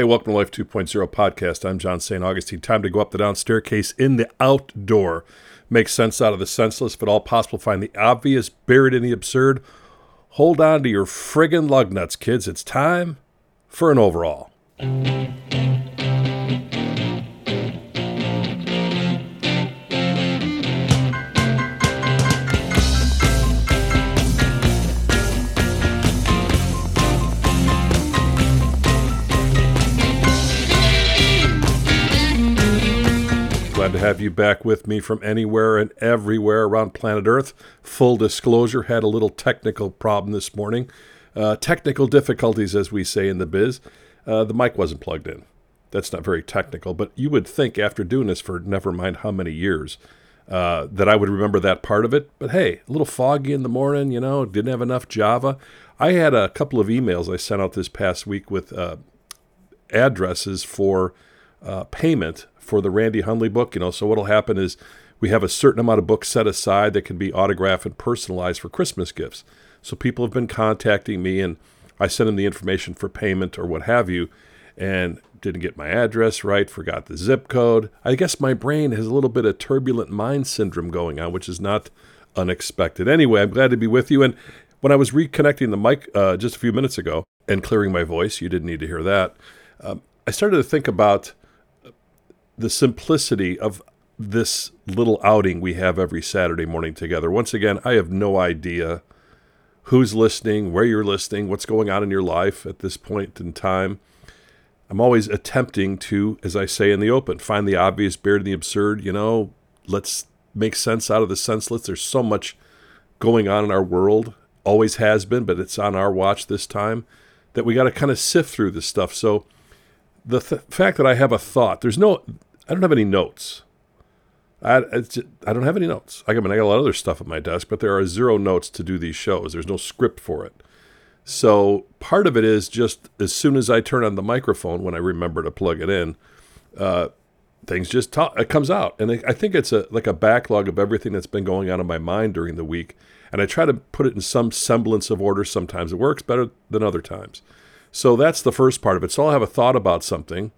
Hey, welcome to Life 2.0 podcast. I'm John St. Augustine. Time to go up the down staircase in the outdoor. Make sense out of the senseless, at all possible. Find the obvious, buried in the absurd. Hold on to your friggin' lug nuts, kids. It's time for an overall. Have you back with me from anywhere and everywhere around planet Earth. Full disclosure, had a little technical problem this morning. Uh, technical difficulties, as we say in the biz. Uh, the mic wasn't plugged in. That's not very technical, but you would think after doing this for never mind how many years uh, that I would remember that part of it. But hey, a little foggy in the morning, you know, didn't have enough Java. I had a couple of emails I sent out this past week with uh, addresses for uh, payment for the Randy Hundley book. You know, so what'll happen is we have a certain amount of books set aside that can be autographed and personalized for Christmas gifts. So people have been contacting me, and I send them the information for payment or what have you, and didn't get my address right, forgot the zip code. I guess my brain has a little bit of turbulent mind syndrome going on, which is not unexpected. Anyway, I'm glad to be with you. And when I was reconnecting the mic uh, just a few minutes ago and clearing my voice, you didn't need to hear that. Um, I started to think about the simplicity of this little outing we have every Saturday morning together. Once again, I have no idea who's listening, where you're listening, what's going on in your life at this point in time. I'm always attempting to, as I say in the open, find the obvious, in the absurd. You know, let's make sense out of the senseless. There's so much going on in our world, always has been, but it's on our watch this time that we got to kind of sift through this stuff. So, the th- fact that I have a thought, there's no, I don't have any notes. I, just, I don't have any notes. I, mean, I got a lot of other stuff at my desk, but there are zero notes to do these shows. There's no script for it. So part of it is just as soon as I turn on the microphone, when I remember to plug it in, uh, things just talk, it comes out. And I think it's a like a backlog of everything that's been going on in my mind during the week. And I try to put it in some semblance of order. Sometimes it works better than other times. So that's the first part of it. So I'll have a thought about something,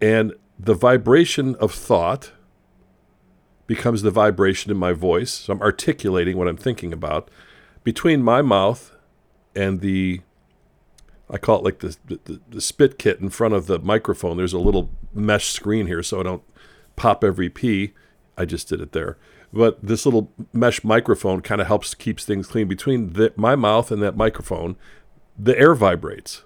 and the vibration of thought becomes the vibration in my voice. So I'm articulating what I'm thinking about. Between my mouth and the, I call it like the, the, the spit kit in front of the microphone, there's a little mesh screen here so I don't pop every P. I just did it there. But this little mesh microphone kind of helps keeps things clean. Between the, my mouth and that microphone, the air vibrates.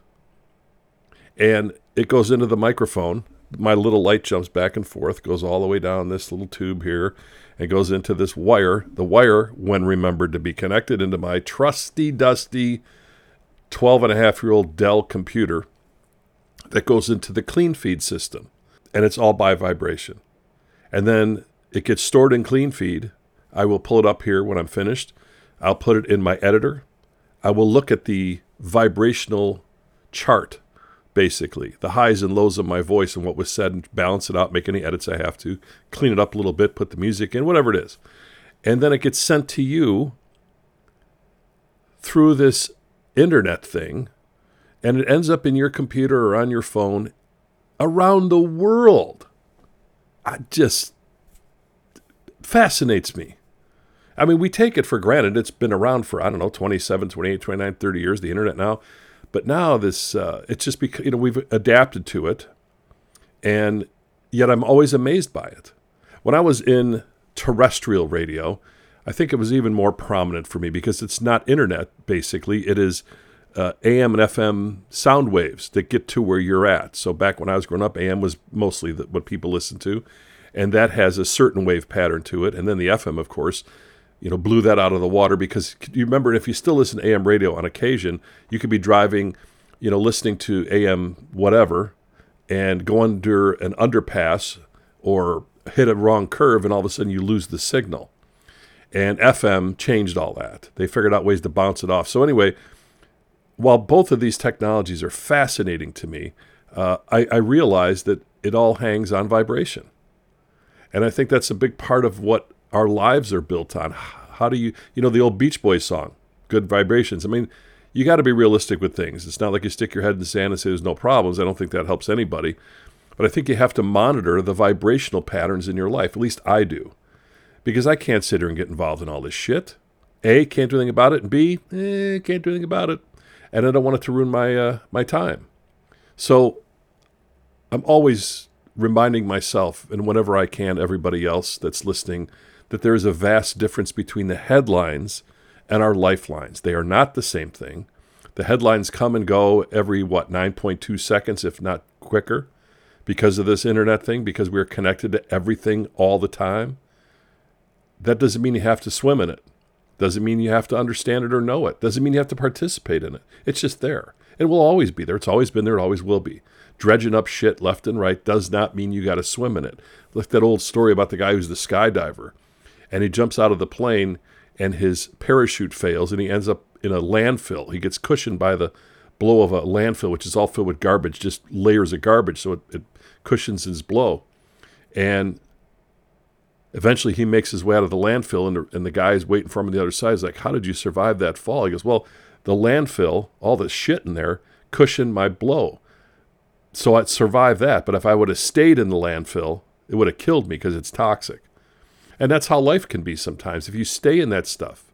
And it goes into the microphone my little light jumps back and forth, goes all the way down this little tube here, and goes into this wire. The wire, when remembered to be connected into my trusty, dusty 12 and a half year old Dell computer, that goes into the clean feed system. And it's all by vibration. And then it gets stored in clean feed. I will pull it up here when I'm finished. I'll put it in my editor. I will look at the vibrational chart basically the highs and lows of my voice and what was said and balance it out, make any edits I have to, clean it up a little bit, put the music in, whatever it is. And then it gets sent to you through this internet thing, and it ends up in your computer or on your phone around the world. I just fascinates me. I mean, we take it for granted. It's been around for, I don't know, 27, 28, 29, 30 years, the internet now. But now this, uh, it's just because, you know, we've adapted to it. And yet I'm always amazed by it. When I was in terrestrial radio, I think it was even more prominent for me because it's not internet, basically. It is uh, AM and FM sound waves that get to where you're at. So back when I was growing up, AM was mostly the, what people listened to. And that has a certain wave pattern to it. And then the FM, of course, you know, blew that out of the water because you remember if you still listen to AM radio on occasion, you could be driving, you know, listening to AM whatever and go under an underpass or hit a wrong curve and all of a sudden you lose the signal. And FM changed all that. They figured out ways to bounce it off. So anyway, while both of these technologies are fascinating to me, uh, I, I realize that it all hangs on vibration. And I think that's a big part of what our lives are built on. How do you, you know, the old Beach Boys song, Good Vibrations. I mean, you got to be realistic with things. It's not like you stick your head in the sand and say there's no problems. I don't think that helps anybody. But I think you have to monitor the vibrational patterns in your life. At least I do. Because I can't sit here and get involved in all this shit. A, can't do anything about it. And B, eh, can't do anything about it. And I don't want it to ruin my, uh, my time. So I'm always reminding myself, and whenever I can, everybody else that's listening, that there is a vast difference between the headlines and our lifelines. They are not the same thing. The headlines come and go every, what, 9.2 seconds, if not quicker, because of this internet thing, because we're connected to everything all the time. That doesn't mean you have to swim in it. Doesn't mean you have to understand it or know it. Doesn't mean you have to participate in it. It's just there. It will always be there. It's always been there. It always will be. Dredging up shit left and right does not mean you got to swim in it. Like that old story about the guy who's the skydiver and he jumps out of the plane and his parachute fails and he ends up in a landfill. He gets cushioned by the blow of a landfill, which is all filled with garbage, just layers of garbage, so it, it cushions his blow. And eventually he makes his way out of the landfill, and the, and the guy is waiting for him on the other side. He's like, How did you survive that fall? He goes, Well, the landfill, all the shit in there, cushioned my blow. So I'd survive that. But if I would have stayed in the landfill, it would have killed me because it's toxic. And that's how life can be sometimes. If you stay in that stuff,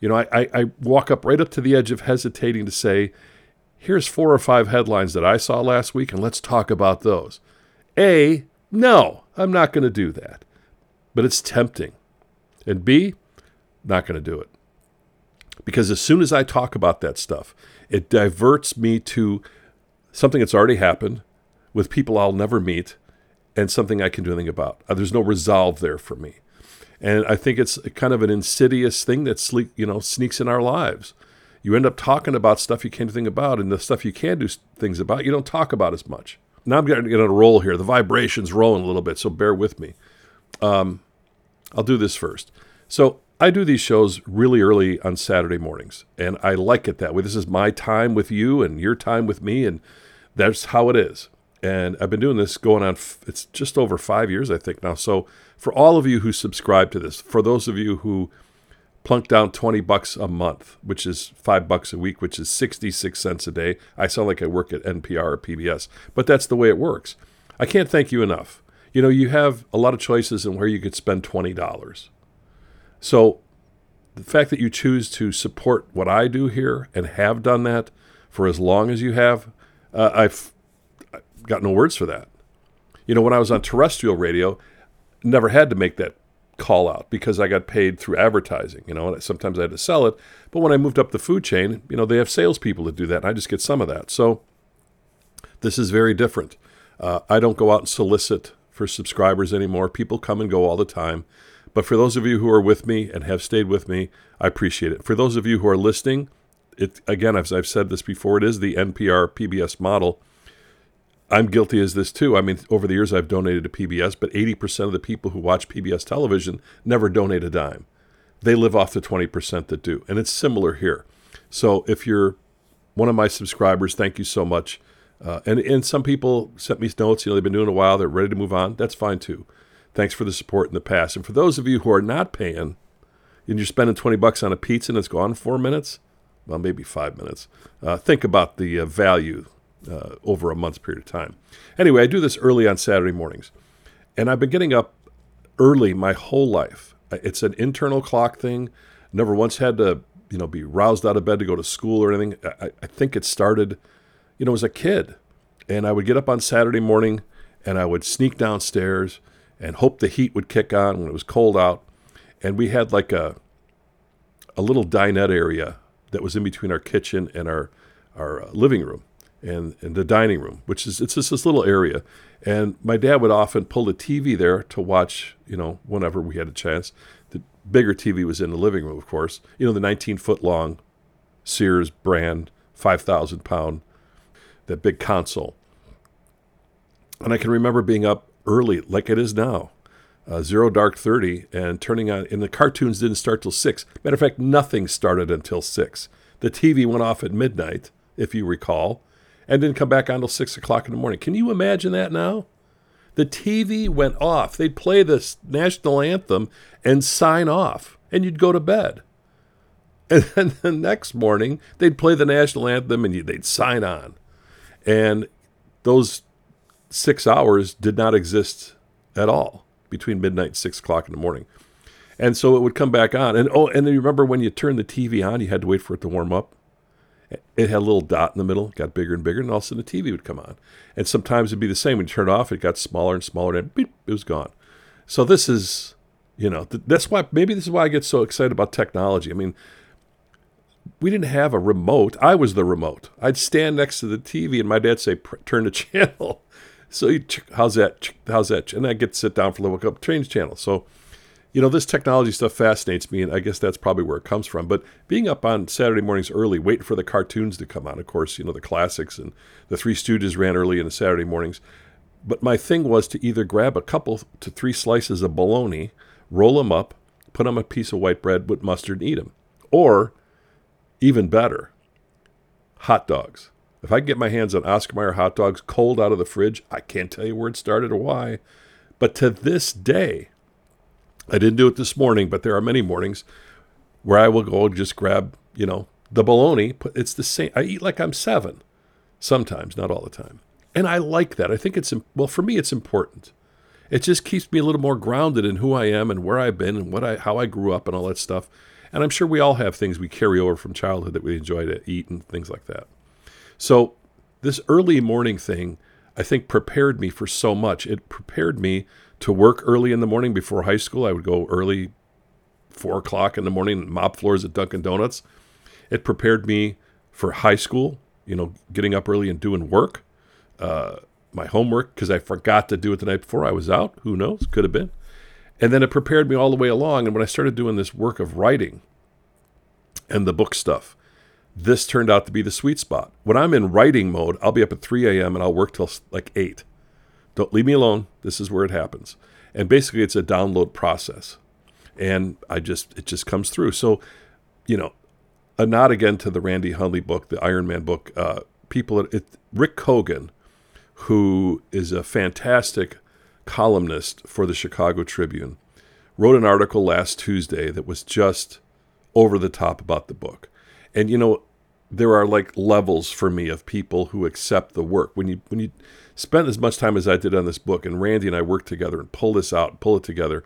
you know, I, I, I, walk up right up to the edge of hesitating to say, here's four or five headlines that I saw last week, and let's talk about those. A, no, I'm not going to do that. But it's tempting. And B, not going to do it. Because as soon as I talk about that stuff, it diverts me to something that's already happened with people I'll never meet and something I can do anything about. Uh, there's no resolve there for me. And I think it's kind of an insidious thing that sleek, you know, sneaks in our lives. You end up talking about stuff you can't think about, and the stuff you can do things about, you don't talk about as much. Now I'm getting on a roll here. The vibration's rolling a little bit, so bear with me. Um, I'll do this first. So I do these shows really early on Saturday mornings, and I like it that way. This is my time with you and your time with me, and that's how it is. And I've been doing this going on, it's just over five years, I think now. So for all of you who subscribe to this, for those of you who plunk down 20 bucks a month, which is five bucks a week, which is 66 cents a day. I sound like I work at NPR or PBS, but that's the way it works. I can't thank you enough. You know, you have a lot of choices in where you could spend $20. So the fact that you choose to support what I do here and have done that for as long as you have, uh, I've got no words for that. You know, when I was on terrestrial radio, never had to make that call out because I got paid through advertising. You know, and sometimes I had to sell it. But when I moved up the food chain, you know, they have salespeople that do that, and I just get some of that. So this is very different. Uh, I don't go out and solicit for subscribers anymore. People come and go all the time. But for those of you who are with me and have stayed with me, I appreciate it. For those of you who are listening, it again, as I've said this before, it is the NPR PBS model. I'm guilty as this too. I mean, over the years I've donated to PBS, but 80% of the people who watch PBS television never donate a dime. They live off the 20% that do. And it's similar here. So if you're one of my subscribers, thank you so much. Uh, and, and some people sent me notes, you know, they've been doing a while, they're ready to move on. That's fine too. Thanks for the support in the past. And for those of you who are not paying, and you're spending 20 bucks on a pizza and it's gone four minutes, well, maybe five minutes, uh, think about the uh, value uh, over a month's period of time. Anyway, I do this early on Saturday mornings, and I've been getting up early my whole life. It's an internal clock thing. Never once had to, you know, be roused out of bed to go to school or anything. I, I think it started, you know, as a kid, and I would get up on Saturday morning, and I would sneak downstairs and hope the heat would kick on when it was cold out. And we had like a a little dinette area that was in between our kitchen and our our uh, living room and, and the dining room, which is it's just this little area. And my dad would often pull the TV there to watch, you know, whenever we had a chance. The bigger TV was in the living room, of course. You know, the 19 foot long Sears brand, 5,000 pound, that big console. And I can remember being up early, like it is now, uh, zero dark 30, and turning on. And the cartoons didn't start till 6. Matter of fact, nothing started until 6. The TV went off at midnight, if you recall and didn't come back on until six o'clock in the morning. Can you imagine that now? The TV went off. They'd play the national anthem and sign off, and you'd go to bed. And then the next morning, they'd play the national anthem and they'd sign on. And those six hours did not exist at all between midnight and six o'clock in the morning. And so it would come back on. And oh, and you remember when you turned the TV on, you had to wait for it to warm up. It had a little dot in the middle, got bigger and bigger, and all of a sudden the TV would come on. And sometimes it'd be the same. When you turn it off, it got smaller and smaller, and beep, it was gone. So this is, you know, th- that's why maybe this is why I get so excited about technology. I mean, we didn't have a remote. I was the remote. I'd stand next to the TV, and my dad'd say, "Turn the channel." So you, how's that? How's that? And I'd get to sit down for a little up, change channel. So you know, this technology stuff fascinates me, and I guess that's probably where it comes from. But being up on Saturday mornings early, waiting for the cartoons to come on, of course, you know, the classics and the Three Stooges ran early in the Saturday mornings. But my thing was to either grab a couple to three slices of bologna, roll them up, put on a piece of white bread with mustard and eat them. Or, even better, hot dogs. If I get my hands on Oscar Mayer hot dogs cold out of the fridge, I can't tell you where it started or why. But to this day, I didn't do it this morning, but there are many mornings where I will go and just grab, you know, the bologna. It's the same. I eat like I'm seven, sometimes, not all the time. And I like that. I think it's, well, for me, it's important. It just keeps me a little more grounded in who I am and where I've been and what I, how I grew up and all that stuff. And I'm sure we all have things we carry over from childhood that we enjoy to eat and things like that. So this early morning thing, I think prepared me for so much. It prepared me to work early in the morning before high school. I would go early, four o'clock in the morning, mop floors at Dunkin' Donuts. It prepared me for high school, you know, getting up early and doing work, uh, my homework, because I forgot to do it the night before I was out. Who knows? Could have been. And then it prepared me all the way along. And when I started doing this work of writing and the book stuff, this turned out to be the sweet spot. When I'm in writing mode, I'll be up at 3 a.m. and I'll work till like 8. Don't leave me alone. This is where it happens. And basically, it's a download process. And I just, it just comes through. So, you know, a nod again to the Randy Hundley book, the Iron Man book. Uh, people, it, Rick Kogan, who is a fantastic columnist for the Chicago Tribune, wrote an article last Tuesday that was just over the top about the book. And you know, there are like levels for me of people who accept the work. When you when you spent as much time as I did on this book, and Randy and I worked together and pull this out, pull it together.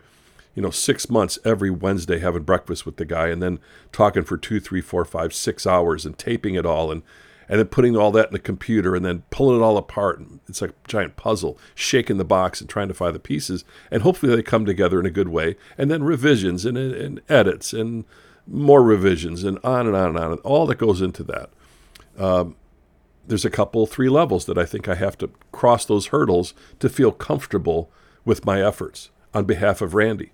You know, six months every Wednesday having breakfast with the guy, and then talking for two, three, four, five, six hours, and taping it all, and and then putting all that in the computer, and then pulling it all apart. It's like a giant puzzle, shaking the box and trying to find the pieces, and hopefully they come together in a good way. And then revisions and, and edits and more revisions and on and on and on, and all that goes into that. Um, there's a couple, three levels that I think I have to cross those hurdles to feel comfortable with my efforts on behalf of Randy.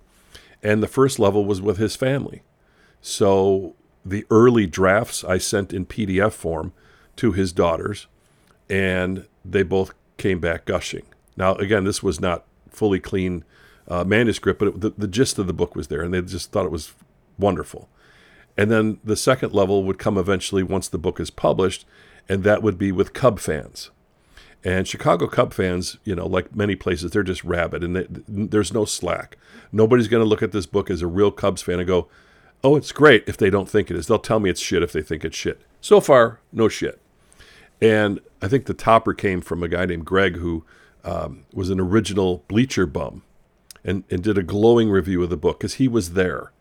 And the first level was with his family. So the early drafts I sent in PDF form to his daughters, and they both came back gushing. Now, again, this was not fully clean uh, manuscript, but it, the, the gist of the book was there, and they just thought it was wonderful. And then the second level would come eventually once the book is published, and that would be with Cub fans. And Chicago Cub fans, you know, like many places, they're just rabid, and they, there's no slack. Nobody's going to look at this book as a real Cubs fan and go, "Oh, it's great." If they don't think it is, they'll tell me it's shit if they think it's shit. So far, no shit. And I think the topper came from a guy named Greg who um, was an original Bleacher bum, and, and did a glowing review of the book because he was there.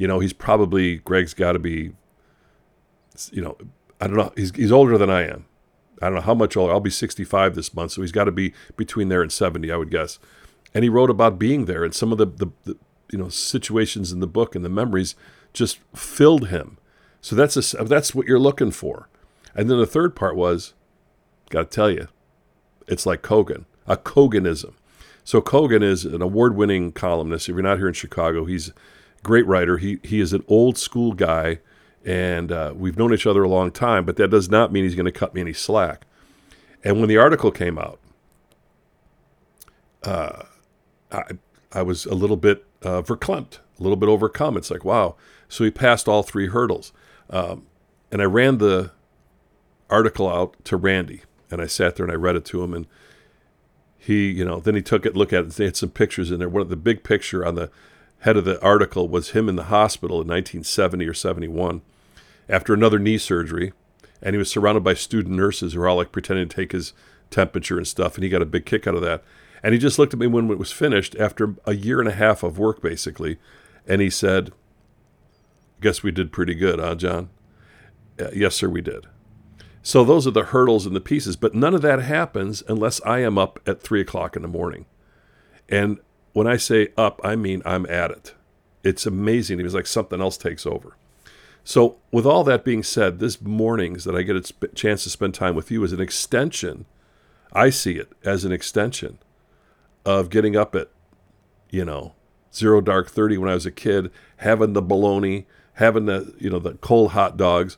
You know, he's probably Greg's got to be, you know, I don't know. He's he's older than I am. I don't know how much older. I'll be 65 this month, so he's got to be between there and 70, I would guess. And he wrote about being there, and some of the, the, the you know situations in the book and the memories just filled him. So that's a, that's what you're looking for. And then the third part was, got to tell you, it's like Kogan, a Koganism. So Kogan is an award-winning columnist. If you're not here in Chicago, he's great writer. He he is an old school guy and uh, we've known each other a long time, but that does not mean he's going to cut me any slack. And when the article came out, uh, I, I was a little bit uh, verklempt, a little bit overcome. It's like, wow. So he passed all three hurdles. Um, and I ran the article out to Randy, and I sat there and I read it to him. And he, you know, then he took it, look at it. They had some pictures in there. One of the big picture on the head of the article was him in the hospital in 1970 or 71 after another knee surgery, and he was surrounded by student nurses who were all like pretending to take his temperature and stuff, and he got a big kick out of that. And he just looked at me when it was finished after a year and a half of work, basically, and he said, Guess we did pretty good, huh, John? Uh, yes, sir, we did. So those are the hurdles and the pieces, but none of that happens unless I am up at three o'clock in the morning. And when I say up, I mean I'm at it. It's amazing. It was like something else takes over. So, with all that being said, this mornings that I get a chance to spend time with you is an extension. I see it as an extension of getting up at, you know, zero dark 30 when I was a kid, having the bologna, having the, you know, the cold hot dogs.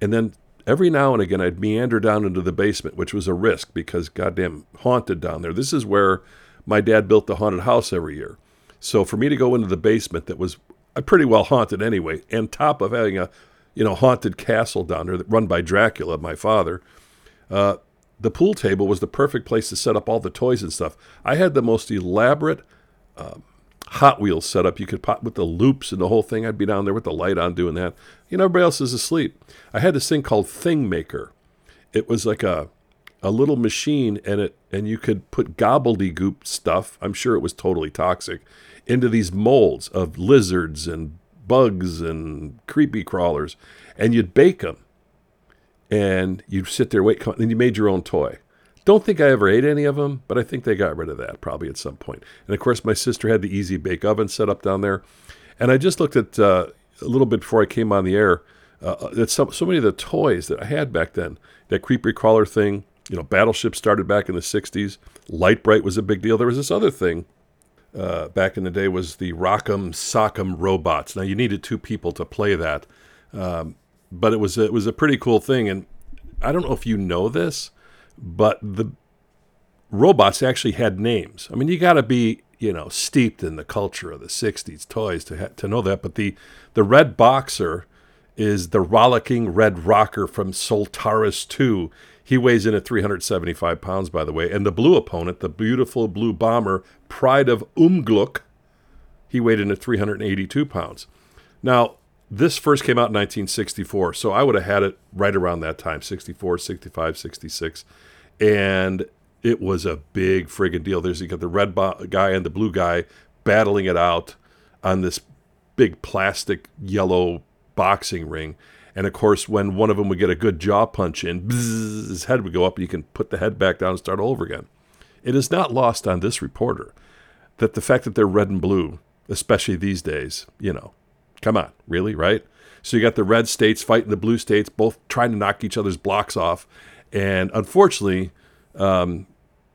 And then every now and again, I'd meander down into the basement, which was a risk because goddamn haunted down there. This is where my dad built the haunted house every year. So for me to go into the basement that was pretty well haunted anyway, and top of having a, you know, haunted castle down there that run by Dracula, my father, uh, the pool table was the perfect place to set up all the toys and stuff. I had the most elaborate um, Hot Wheels setup you could pop with the loops and the whole thing. I'd be down there with the light on doing that. You know, everybody else is asleep. I had this thing called Thingmaker. It was like a a little machine and it and you could put gobbledygook stuff. I'm sure it was totally toxic into these molds of lizards and bugs and creepy crawlers, and you'd bake them and you'd sit there wait and you made your own toy don't think i ever ate any of them but i think they got rid of that probably at some point. and of course my sister had the easy bake oven set up down there and i just looked at uh, a little bit before i came on the air uh, uh that so, so many of the toys that i had back then that creepy crawler thing you know battleship started back in the 60s Lite-Brite was a big deal there was this other thing uh, back in the day was the rock'em sock'em robots now you needed two people to play that um, but it was a, it was a pretty cool thing. And I don't know if you know this, but the robots actually had names. I mean, you got to be you know steeped in the culture of the '60s toys to ha- to know that. But the the red boxer is the rollicking red rocker from Soltaris 2. He weighs in at 375 pounds, by the way. And the blue opponent, the beautiful blue bomber, Pride of Umgluk, he weighed in at 382 pounds. Now, this first came out in 1964, so I would have had it right around that time 64, 65, 66. And it was a big friggin' deal. There's you got the red bo- guy and the blue guy battling it out on this big plastic yellow boxing ring. And of course, when one of them would get a good jaw punch in, his head would go up, and you can put the head back down and start all over again. It is not lost on this reporter that the fact that they're red and blue, especially these days, you know, Come on, really, right? So you got the red states fighting the blue states, both trying to knock each other's blocks off. And unfortunately, um,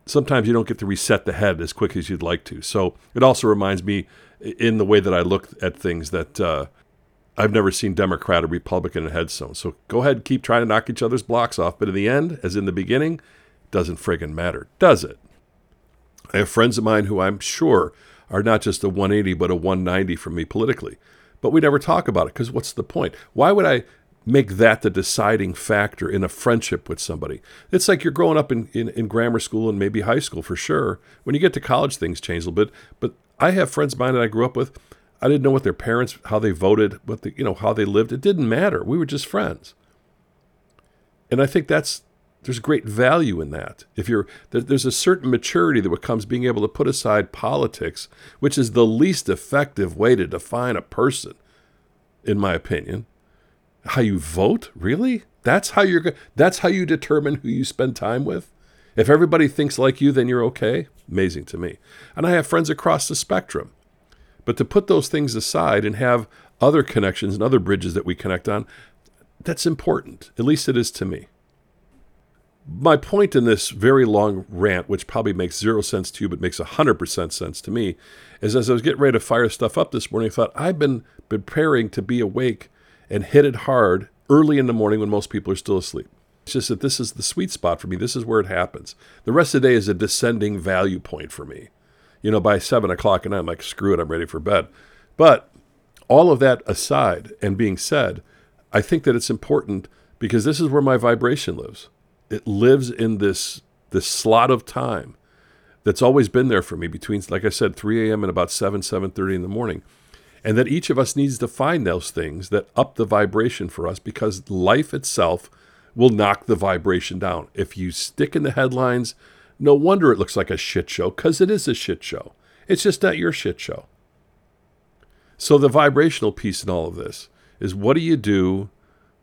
sometimes you don't get to reset the head as quick as you'd like to. So it also reminds me, in the way that I look at things, that uh, I've never seen Democrat or Republican in headstone. So go ahead keep trying to knock each other's blocks off. But in the end, as in the beginning, doesn't friggin' matter, does it? I have friends of mine who I'm sure are not just a 180, but a 190 from me politically but we never talk about it because what's the point? Why would I make that the deciding factor in a friendship with somebody? It's like you're growing up in, in, in, grammar school and maybe high school for sure. When you get to college, things change a little bit. But I have friends of mine that I grew up with. I didn't know what their parents, how they voted, what the, you know, how they lived. It didn't matter. We were just friends. And I think that's there's great value in that. If you're there's a certain maturity that comes being able to put aside politics, which is the least effective way to define a person, in my opinion. How you vote, really? That's how you're. That's how you determine who you spend time with. If everybody thinks like you, then you're okay. Amazing to me. And I have friends across the spectrum. But to put those things aside and have other connections and other bridges that we connect on, that's important. At least it is to me my point in this very long rant, which probably makes zero sense to you, but makes 100% sense to me, is as I was getting ready to fire stuff up this morning, I thought I've been preparing to be awake and hit it hard early in the morning when most people are still asleep. It's just that this is the sweet spot for me. This is where it happens. The rest of the day is a descending value point for me. You know, by seven o'clock and I'm like, screw it, I'm ready for bed. But all of that aside and being said, I think that it's important because this is where my vibration lives it lives in this this slot of time that's always been there for me between like I said 3 a.m. and about 7 7:30 in the morning. And that each of us needs to find those things that up the vibration for us because life itself will knock the vibration down. If you stick in the headlines, no wonder it looks like a shit show because it is a shit show. It's just not your shit show. So, the vibrational piece in all of this is what do you do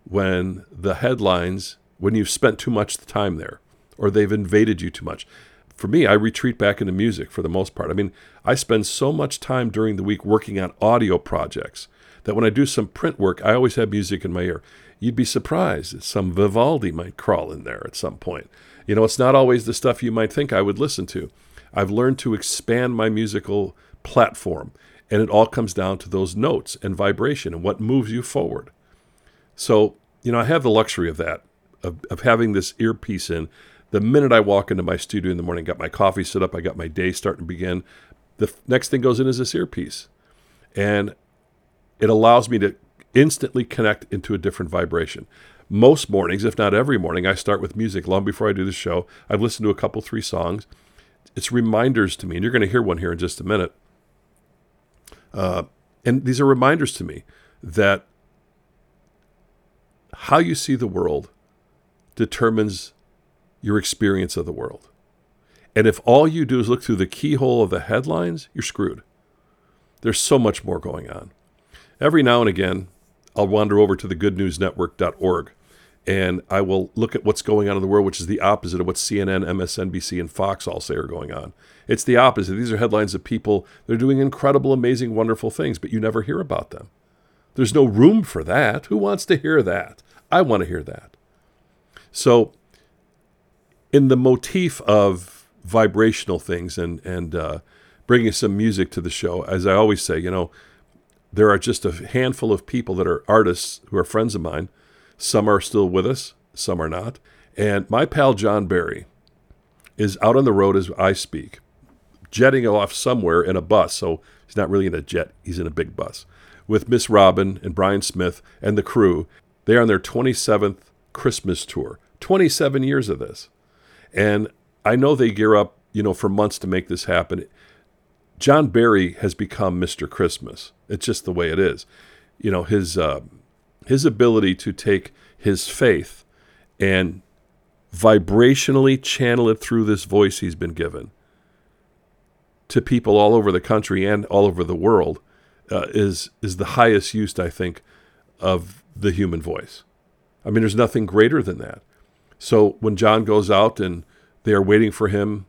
when the headlines, when you've spent too much time there or they've invaded you too much? For me, I retreat back into music for the most part. I mean, I spend so much time during the week working on audio projects that when I do some print work, I always have music in my ear. You'd be surprised that some Vivaldi might crawl in there at some point. You know, it's not always the stuff you might think I would listen to. I've learned to expand my musical platform, and it all comes down to those notes and vibration and what moves you forward. So, you know, I have the luxury of that, of, of having this earpiece in. The minute I walk into my studio in the morning, got my coffee set up, I got my day starting to begin. The next thing goes in is this earpiece. And it allows me to instantly connect into a different vibration. Most mornings, if not every morning, I start with music long before I do the show. I've listened to a couple, three songs. It's reminders to me, and you're going to hear one here in just a minute. Uh, and these are reminders to me that how you see the world determines your experience of the world. And if all you do is look through the keyhole of the headlines, you're screwed. There's so much more going on. Every now and again, I'll wander over to the goodnewsnetwork.org and I will look at what's going on in the world, which is the opposite of what CNN, MSNBC, and Fox all say are going on. It's the opposite. These are headlines of people that are doing incredible, amazing, wonderful things, but you never hear about them. There's no room for that. Who wants to hear that? I want to hear that. So, in the motif of vibrational things and and uh, bringing some music to the show, as I always say, you know, there are just a handful of people that are artists who are friends of mine. Some are still with us, some are not. And my pal John Berry is out on the road as I speak, jetting off somewhere in a bus. So he's not really in a jet, he's in a big bus with Miss Robin and Brian Smith and the crew. They are on their 27th Christmas tour. 27 years of this. And I know they gear up, you know, for months to make this happen. John Berry has become Mr. Christmas. It's just the way it is. You know, his uh, his ability to take his faith and vibrationally channel it through this voice he's been given to people all over the country and all over the world uh, is is the highest use, I think, of the human voice. I mean, there's nothing greater than that. So when John goes out and they are waiting for him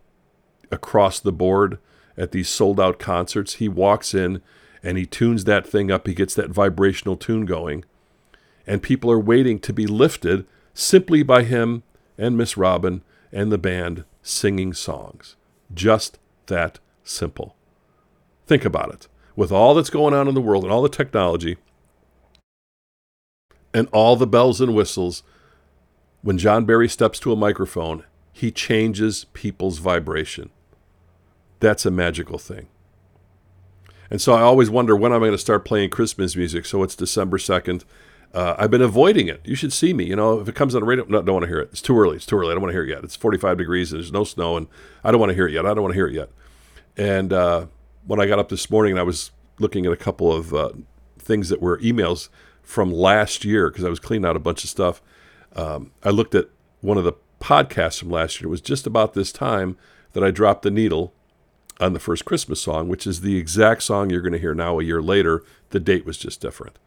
across the board at these sold out concerts. He walks in and he tunes that thing up. He gets that vibrational tune going. And people are waiting to be lifted simply by him and Miss Robin and the band singing songs. Just that simple. Think about it. With all that's going on in the world and all the technology and all the bells and whistles, when John Berry steps to a microphone, he changes people's vibration. That's a magical thing. And so I always wonder when I'm going to start playing Christmas music. So it's December 2nd. Uh, I've been avoiding it. You should see me. You know, if it comes on the radio, no, don't want to hear it. It's too early. It's too early. I don't want to hear it yet. It's 45 degrees and there's no snow, and I don't want to hear it yet. I don't want to hear it yet. And uh, when I got up this morning and I was looking at a couple of uh, things that were emails from last year because I was cleaning out a bunch of stuff, um, I looked at one of the podcasts from last year. It was just about this time that I dropped the needle on the first Christmas song, which is the exact song you're going to hear now a year later. The date was just different.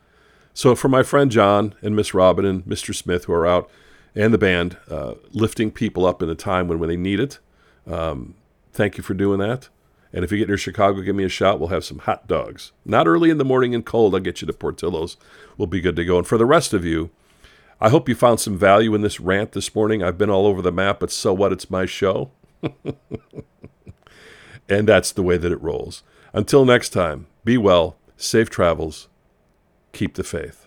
So, for my friend John and Miss Robin and Mr. Smith, who are out, and the band, uh, lifting people up in a time when, when they need it, um, thank you for doing that. And if you get near Chicago, give me a shout. We'll have some hot dogs. Not early in the morning and cold. I'll get you to Portillo's. We'll be good to go. And for the rest of you, I hope you found some value in this rant this morning. I've been all over the map, but so what? It's my show. and that's the way that it rolls. Until next time, be well, safe travels, keep the faith.